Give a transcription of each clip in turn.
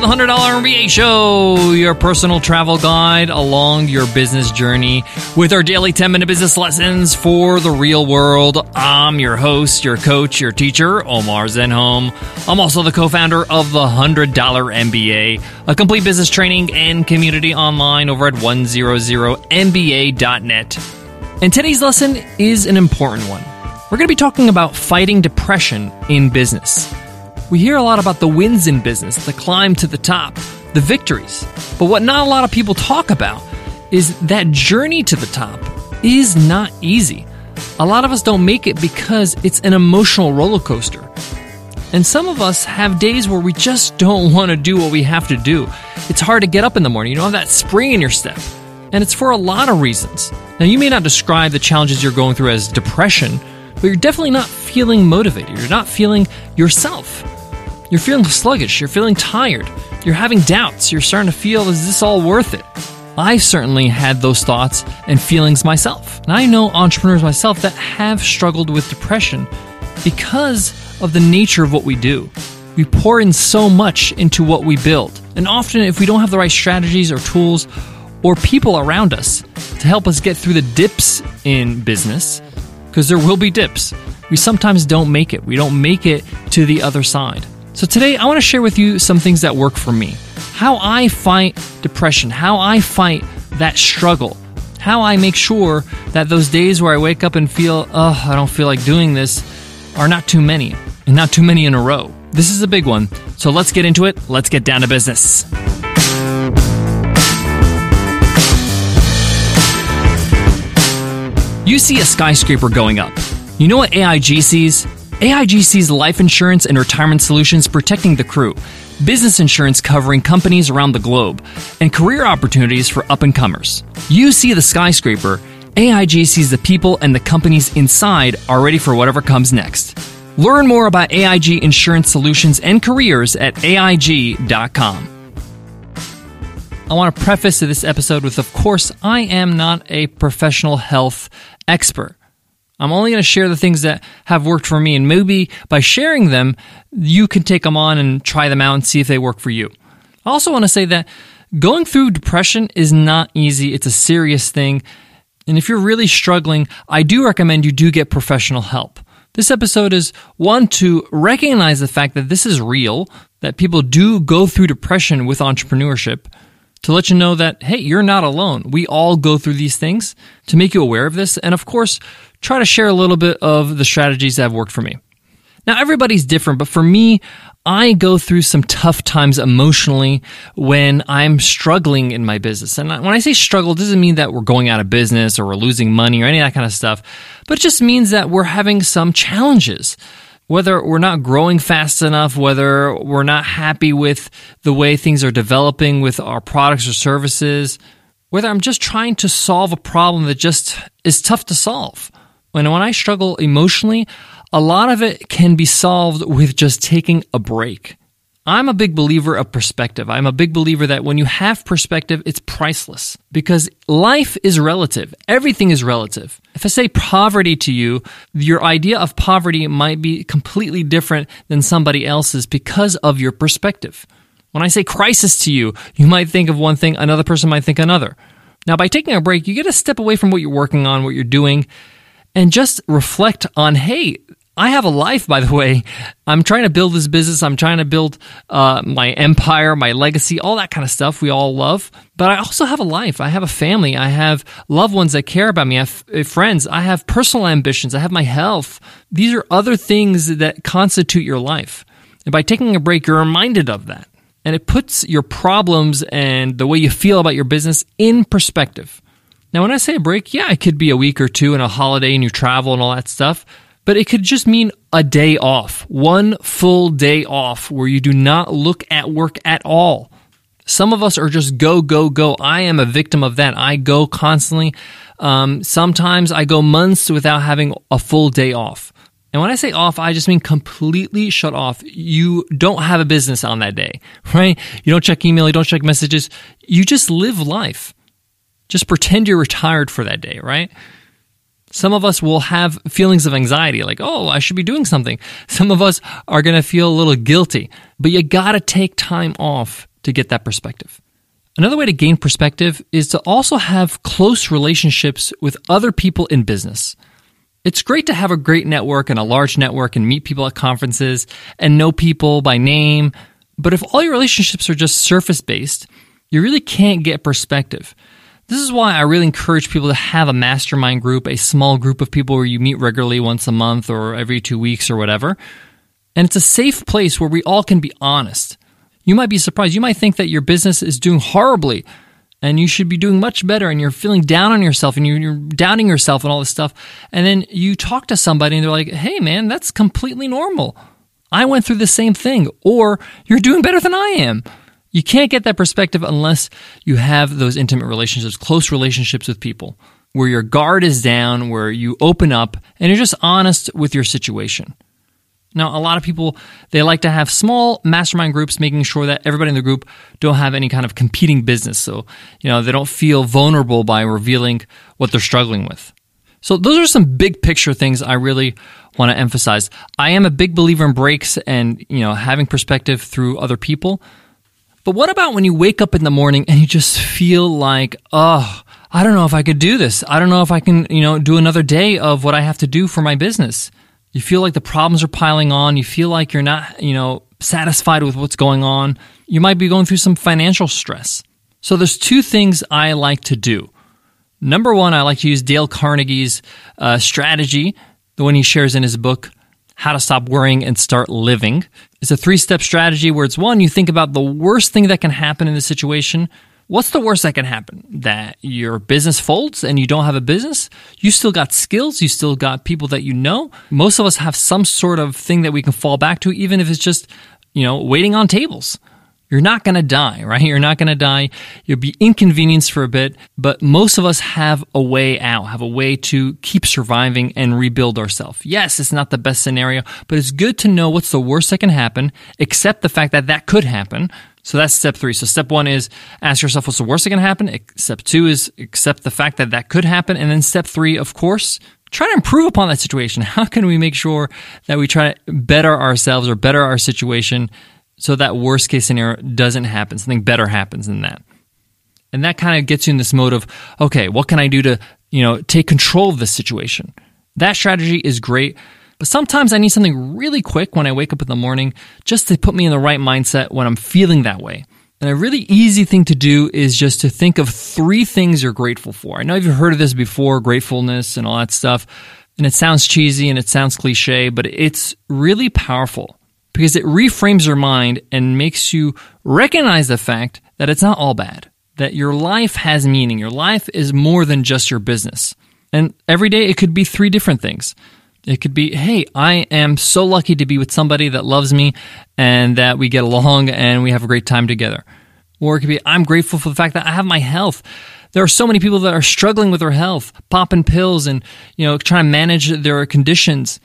to the $100 MBA Show, your personal travel guide along your business journey with our daily 10 minute business lessons for the real world. I'm your host, your coach, your teacher, Omar Zenhom. I'm also the co founder of the $100 MBA, a complete business training and community online over at 100mba.net. And today's lesson is an important one. We're going to be talking about fighting depression in business. We hear a lot about the wins in business, the climb to the top, the victories. But what not a lot of people talk about is that journey to the top is not easy. A lot of us don't make it because it's an emotional roller coaster. And some of us have days where we just don't want to do what we have to do. It's hard to get up in the morning. You don't have that spring in your step. And it's for a lot of reasons. Now, you may not describe the challenges you're going through as depression, but you're definitely not feeling motivated. You're not feeling yourself. You're feeling sluggish, you're feeling tired, you're having doubts, you're starting to feel, is this all worth it? I've certainly had those thoughts and feelings myself. And I know entrepreneurs myself that have struggled with depression because of the nature of what we do. We pour in so much into what we build. And often, if we don't have the right strategies or tools or people around us to help us get through the dips in business, because there will be dips, we sometimes don't make it. We don't make it to the other side. So today I want to share with you some things that work for me. How I fight depression, how I fight that struggle, how I make sure that those days where I wake up and feel, oh, I don't feel like doing this, are not too many, and not too many in a row. This is a big one. So let's get into it. Let's get down to business. You see a skyscraper going up. You know what AIG sees? AIG sees life insurance and retirement solutions protecting the crew, business insurance covering companies around the globe, and career opportunities for up and comers. You see the skyscraper, AIG sees the people and the companies inside are ready for whatever comes next. Learn more about AIG insurance solutions and careers at AIG.com. I want to preface to this episode with, of course, I am not a professional health expert. I'm only going to share the things that have worked for me, and maybe by sharing them, you can take them on and try them out and see if they work for you. I also want to say that going through depression is not easy, it's a serious thing. And if you're really struggling, I do recommend you do get professional help. This episode is one to recognize the fact that this is real, that people do go through depression with entrepreneurship, to let you know that, hey, you're not alone. We all go through these things, to make you aware of this, and of course, try to share a little bit of the strategies that have worked for me. Now, everybody's different, but for me, I go through some tough times emotionally when I'm struggling in my business. And when I say struggle, it doesn't mean that we're going out of business or we're losing money or any of that kind of stuff, but it just means that we're having some challenges. Whether we're not growing fast enough, whether we're not happy with the way things are developing with our products or services, whether I'm just trying to solve a problem that just is tough to solve. And when I struggle emotionally, a lot of it can be solved with just taking a break. I'm a big believer of perspective. I'm a big believer that when you have perspective, it's priceless because life is relative. Everything is relative. If I say poverty to you, your idea of poverty might be completely different than somebody else's because of your perspective. When I say crisis to you, you might think of one thing, another person might think another. Now, by taking a break, you get to step away from what you're working on, what you're doing, and just reflect on hey, I have a life, by the way. I'm trying to build this business. I'm trying to build uh, my empire, my legacy, all that kind of stuff we all love. But I also have a life. I have a family. I have loved ones that care about me. I have uh, friends. I have personal ambitions. I have my health. These are other things that constitute your life. And by taking a break, you're reminded of that. And it puts your problems and the way you feel about your business in perspective. Now, when I say a break, yeah, it could be a week or two and a holiday and you travel and all that stuff, but it could just mean a day off, one full day off where you do not look at work at all. Some of us are just go, go, go. I am a victim of that. I go constantly. Um, sometimes I go months without having a full day off. And when I say off, I just mean completely shut off. You don't have a business on that day, right? You don't check email, you don't check messages. You just live life. Just pretend you're retired for that day, right? Some of us will have feelings of anxiety, like, oh, I should be doing something. Some of us are going to feel a little guilty, but you got to take time off to get that perspective. Another way to gain perspective is to also have close relationships with other people in business. It's great to have a great network and a large network and meet people at conferences and know people by name. But if all your relationships are just surface based, you really can't get perspective. This is why I really encourage people to have a mastermind group, a small group of people where you meet regularly once a month or every two weeks or whatever. And it's a safe place where we all can be honest. You might be surprised. You might think that your business is doing horribly and you should be doing much better and you're feeling down on yourself and you're, doubting yourself and all this stuff. And then you talk to somebody and they're like, hey, man, that's completely normal. I went through the same thing. Or you're doing better than I am. You can't get that perspective unless you have those intimate relationships, close relationships with people where your guard is down, where you open up and you're just honest with your situation. Now, a lot of people they like to have small mastermind groups, making sure that everybody in the group don't have any kind of competing business, so you know they don't feel vulnerable by revealing what they're struggling with. So those are some big picture things I really want to emphasize. I am a big believer in breaks and you know having perspective through other people. But what about when you wake up in the morning and you just feel like, oh, I don't know if I could do this. I don't know if I can, you know, do another day of what I have to do for my business. You feel like the problems are piling on. You feel like you're not, you know, satisfied with what's going on. You might be going through some financial stress. So there's two things I like to do. Number one, I like to use Dale Carnegie's uh, strategy, the one he shares in his book, How to Stop Worrying and Start Living. It's a three step strategy where it's one, you think about the worst thing that can happen in the situation. What's the worst that can happen? That your business folds and you don't have a business? You still got skills, you still got people that you know. Most of us have some sort of thing that we can fall back to, even if it's just, you know, waiting on tables. You're not going to die, right? You're not going to die. You'll be inconvenienced for a bit, but most of us have a way out, have a way to keep surviving and rebuild ourselves. Yes, it's not the best scenario, but it's good to know what's the worst that can happen, accept the fact that that could happen, so that's step three. So step one is ask yourself what's the worst that can happen. Step two is accept the fact that that could happen. And then step three, of course, try to improve upon that situation. How can we make sure that we try to better ourselves or better our situation so that worst case scenario doesn't happen? Something better happens than that. And that kind of gets you in this mode of, okay, what can I do to, you know, take control of this situation? That strategy is great. But sometimes I need something really quick when I wake up in the morning just to put me in the right mindset when I'm feeling that way. And a really easy thing to do is just to think of three things you're grateful for. I know you've heard of this before, gratefulness and all that stuff. And it sounds cheesy and it sounds cliche, but it's really powerful because it reframes your mind and makes you recognize the fact that it's not all bad, that your life has meaning. Your life is more than just your business. And every day it could be three different things. It could be, hey, I am so lucky to be with somebody that loves me and that we get along and we have a great time together. Or it could be, I'm grateful for the fact that I have my health. There are so many people that are struggling with their health, popping pills and, you know, trying to manage their conditions.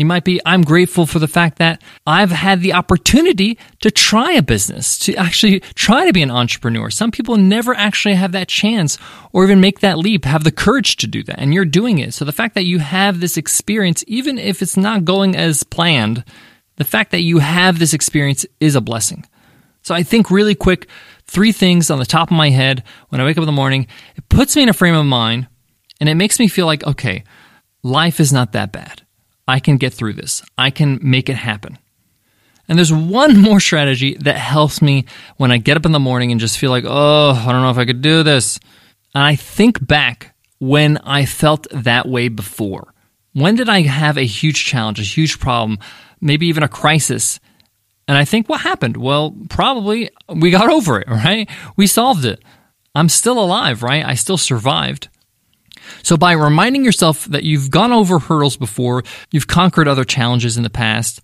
You might be, I'm grateful for the fact that I've had the opportunity to try a business, to actually try to be an entrepreneur. Some people never actually have that chance or even make that leap, have the courage to do that, and you're doing it. So the fact that you have this experience, even if it's not going as planned, the fact that you have this experience is a blessing. So I think really quick, three things on the top of my head when I wake up in the morning. It puts me in a frame of mind and it makes me feel like, okay, life is not that bad. I can get through this. I can make it happen. And there's one more strategy that helps me when I get up in the morning and just feel like, oh, I don't know if I could do this. And I think back when I felt that way before. When did I have a huge challenge, a huge problem, maybe even a crisis? And I think, what happened? Well, probably we got over it, right? We solved it. I'm still alive, right? I still survived. So by reminding yourself that you've gone over hurdles before, you've conquered other challenges in the past,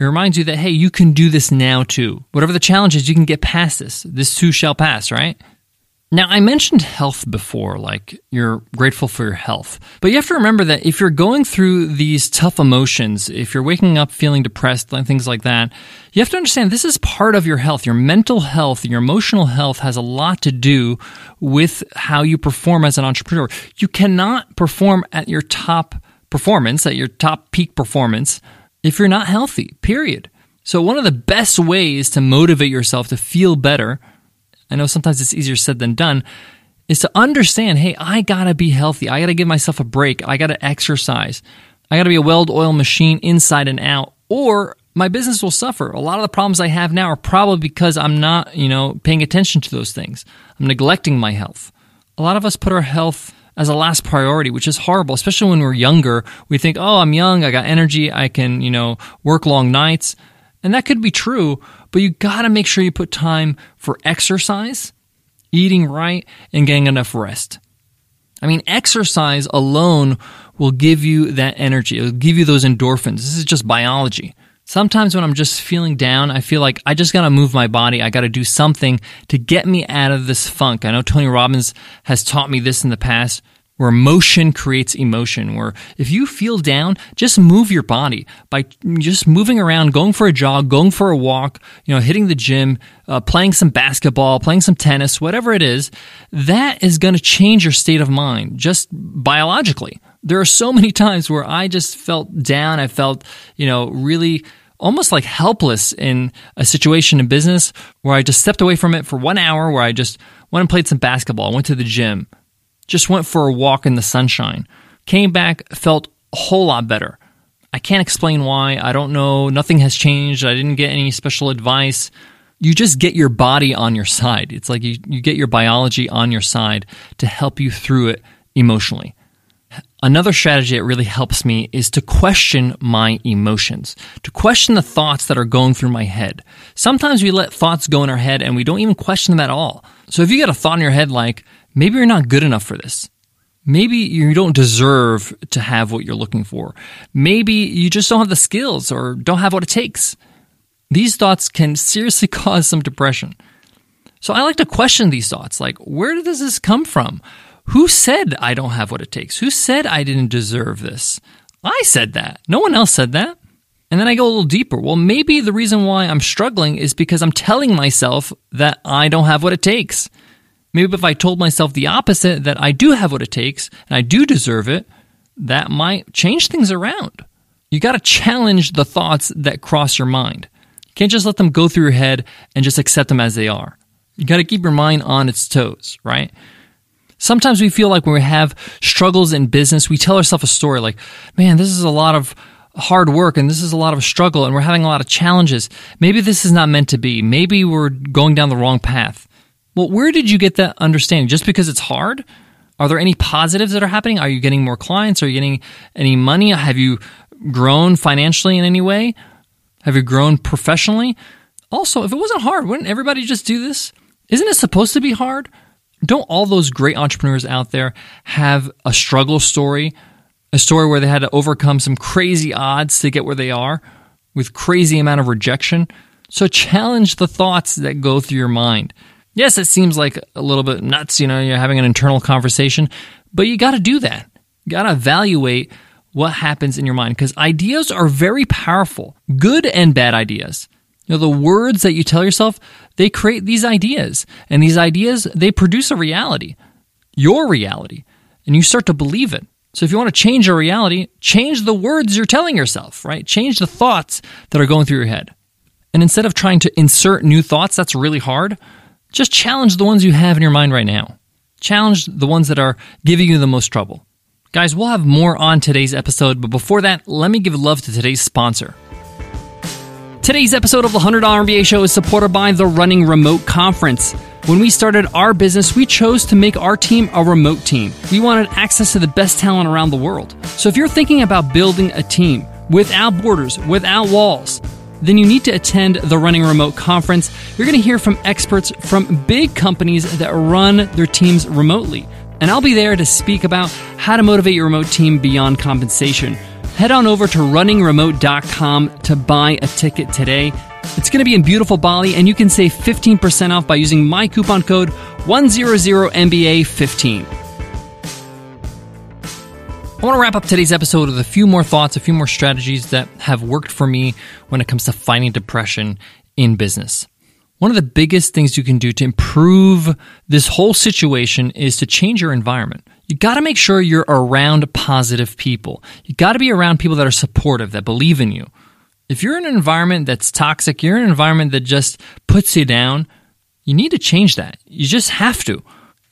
it reminds you that, hey, you can do this now too. Whatever the challenge is, you can get past this. This too shall pass, right? Now, I mentioned health before, like you're grateful for your health. But you have to remember that if you're going through these tough emotions, if you're waking up feeling depressed, things like that, you have to understand this is part of your health. Your mental health, your emotional health has a lot to do with how you perform as an entrepreneur. You cannot perform at your top performance, at your top peak performance, if you're not healthy, period. So, one of the best ways to motivate yourself to feel better, I know sometimes it's easier said than done, is to understand hey, I gotta be healthy. I gotta give myself a break. I gotta exercise. I gotta be a well oiled machine inside and out, or my business will suffer. A lot of the problems I have now are probably because I'm not, you know, paying attention to those things. I'm neglecting my health. A lot of us put our health as a last priority, which is horrible, especially when we're younger. We think, oh, I'm young, I got energy, I can, you know, work long nights. And that could be true, but you gotta make sure you put time for exercise, eating right, and getting enough rest. I mean, exercise alone will give you that energy. It'll give you those endorphins. This is just biology. Sometimes when I'm just feeling down, I feel like I just gotta move my body. I gotta do something to get me out of this funk. I know Tony Robbins has taught me this in the past where motion creates emotion where if you feel down just move your body by just moving around going for a jog going for a walk you know hitting the gym uh, playing some basketball playing some tennis whatever it is that is going to change your state of mind just biologically there are so many times where I just felt down. I felt, you know, really almost like helpless in a situation in business where I just stepped away from it for one hour, where I just went and played some basketball, went to the gym, just went for a walk in the sunshine, came back, felt a whole lot better. I can't explain why. I don't know. Nothing has changed. I didn't get any special advice. You just get your body on your side. It's like you, you get your biology on your side to help you through it emotionally. Another strategy that really helps me is to question my emotions, to question the thoughts that are going through my head. Sometimes we let thoughts go in our head and we don't even question them at all. So if you get a thought in your head like, maybe you're not good enough for this, Maybe you don't deserve to have what you're looking for. Maybe you just don't have the skills or don't have what it takes. These thoughts can seriously cause some depression. So I like to question these thoughts like, where does this come from? Who said I don't have what it takes? Who said I didn't deserve this? I said that. No one else said that. And then I go a little deeper. Well, maybe the reason why I'm struggling is because I'm telling myself that I don't have what it takes. Maybe if I told myself the opposite, that I do have what it takes and I do deserve it, that might change things around. You got to challenge the thoughts that cross your mind. You can't just let them go through your head and just accept them as they are. You got to keep your mind on its toes, right? Sometimes we feel like when we have struggles in business, we tell ourselves a story like, man, this is a lot of hard work and this is a lot of struggle and we're having a lot of challenges. Maybe this is not meant to be. Maybe we're going down the wrong path. Well, where did you get that understanding? Just because it's hard? Are there any positives that are happening? Are you getting more clients? Are you getting any money? Have you grown financially in any way? Have you grown professionally? Also, if it wasn't hard, wouldn't everybody just do this? Isn't it supposed to be hard? don't all those great entrepreneurs out there have a struggle story, a story where they had to overcome some crazy odds to get where they are with crazy amount of rejection? So challenge the thoughts that go through your mind. Yes, it seems like a little bit nuts, you know, you're having an internal conversation, but you got to do that. You got to evaluate what happens in your mind because ideas are very powerful, good and bad ideas. You know, the words that you tell yourself, they create these ideas. And these ideas, they produce a reality, your reality. And you start to believe it. So if you want to change your reality, change the words you're telling yourself, right? Change the thoughts that are going through your head. And instead of trying to insert new thoughts, that's really hard, just challenge the ones you have in your mind right now. Challenge the ones that are giving you the most trouble. Guys, we'll have more on today's episode, but before that, let me give love to today's sponsor. Today's episode of the $100 MBA Show is supported by the Running Remote Conference. When we started our business, we chose to make our team a remote team. We wanted access to the best talent around the world. So if you're thinking about building a team without borders, without walls, then you need to attend the Running Remote Conference. You're going to hear from experts from big companies that run their teams remotely. And I'll be there to speak about how to motivate your remote team beyond compensation head on over to runningremote.com to buy a ticket today. It's going to be in beautiful Bali, and you can save 15% off by using my coupon code 100MBA15. I want to wrap up today's episode with a few more thoughts, a few more strategies that have worked for me when it comes to fighting depression in business. One of the biggest things you can do to improve this whole situation is to change your environment you got to make sure you're around positive people. You got to be around people that are supportive, that believe in you. If you're in an environment that's toxic, you're in an environment that just puts you down, you need to change that. You just have to.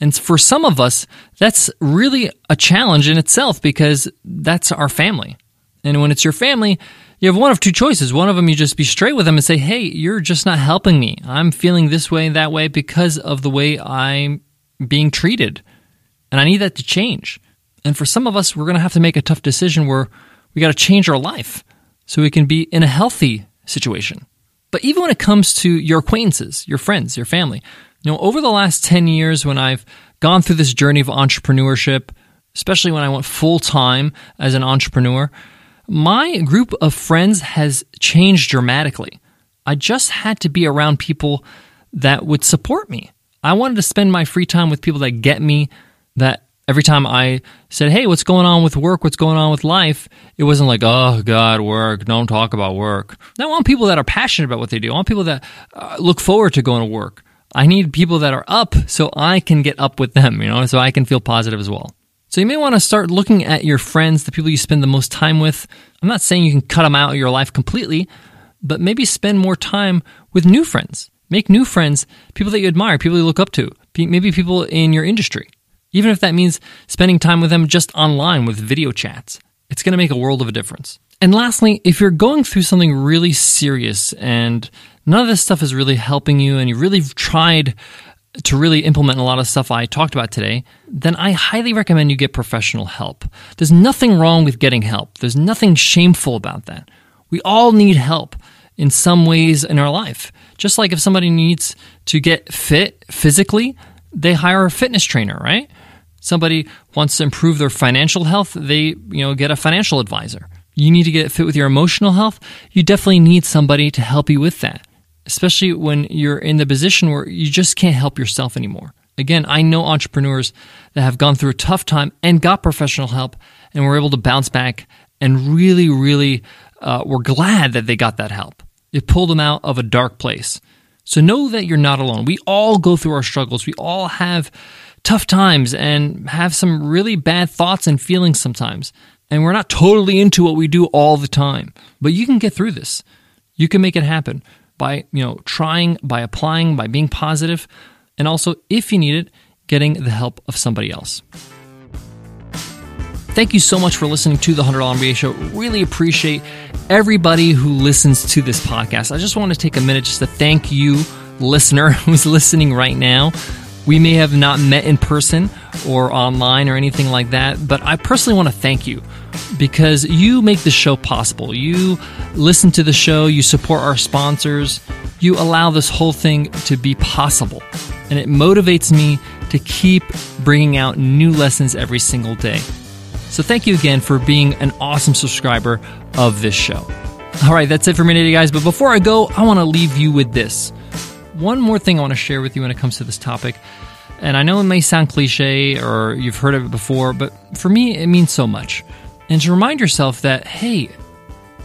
And for some of us, that's really a challenge in itself because that's our family. And when it's your family, you have one of two choices. One of them, you just be straight with them and say, Hey, you're just not helping me. I'm feeling this way, and that way because of the way I'm being treated. And I need that to change. And for some of us, we're going to have to make a tough decision where we got to change our life so we can be in a healthy situation. But even when it comes to your acquaintances, your friends, your family, you know, over the last 10 years when I've gone through this journey of entrepreneurship, especially when I went full time as an entrepreneur, my group of friends has changed dramatically. I just had to be around people that would support me. I wanted to spend my free time with people that get me, that every time I said, Hey, what's going on with work? What's going on with life? It wasn't like, Oh, God, work. Don't talk about work. I want people that are passionate about what they do. I want people that uh, look forward to going to work. I need people that are up so I can get up with them, you know, so I can feel positive as well. So you may want to start looking at your friends, the people you spend the most time with. I'm not saying you can cut them out of your life completely, but maybe spend more time with new friends. Make new friends, people that you admire, people you look up to, maybe people in your industry. Even if that means spending time with them just online with video chats, it's going to make a world of a difference. And lastly, if you're going through something really serious and none of this stuff is really helping you and you really tried to really implement a lot of stuff I talked about today, then I highly recommend you get professional help. There's nothing wrong with getting help. There's nothing shameful about that. We all need help in some ways in our life. Just like if somebody needs to get fit physically, they hire a fitness trainer, right? Somebody wants to improve their financial health, they, you know, get a financial advisor. You need to get it fit with your emotional health, you definitely need somebody to help you with that especially when you're in the position where you just can't help yourself anymore. Again, I know entrepreneurs that have gone through a tough time and got professional help and were able to bounce back and really, really uh, were glad that they got that help. It pulled them out of a dark place. So know that you're not alone. We all go through our struggles. We all have tough times and have some really bad thoughts and feelings sometimes. And we're not totally into what we do all the time. But you can get through this. You can make it happen by, you know, trying, by applying, by being positive, and also if you need it, getting the help of somebody else. Thank you so much for listening to the $100 MBA show. Really appreciate everybody who listens to this podcast. I just want to take a minute just to thank you, listener, who's listening right now. We may have not met in person or online or anything like that, but I personally want to thank you because you make the show possible. You listen to the show, you support our sponsors, you allow this whole thing to be possible. And it motivates me to keep bringing out new lessons every single day. So thank you again for being an awesome subscriber of this show. All right, that's it for me today, guys. But before I go, I want to leave you with this. One more thing I want to share with you when it comes to this topic. And I know it may sound cliche or you've heard of it before, but for me, it means so much and to remind yourself that, hey,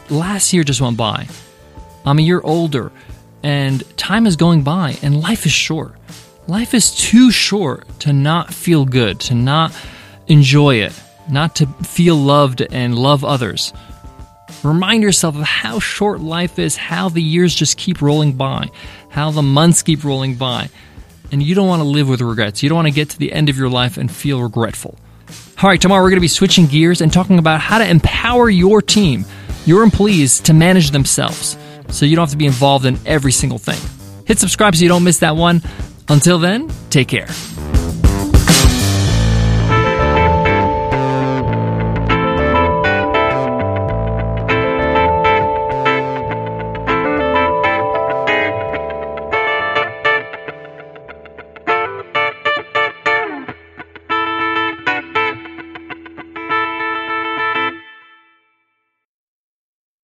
last year just went by. I'm a year older, and time is going by, and life is short. Life is too short to not feel good, to not enjoy it, not to feel loved and love others. Remind yourself of how short life is, how the years just keep rolling by, how the months keep rolling by. And you don't want to live with regrets. You don't want to get to the end of your life and feel regretful. All right, tomorrow we're going to be switching gears and talking about how to empower your team, your employees, to manage themselves so you don't have to be involved in every single thing. Hit subscribe so you don't miss that one. Until then, take care.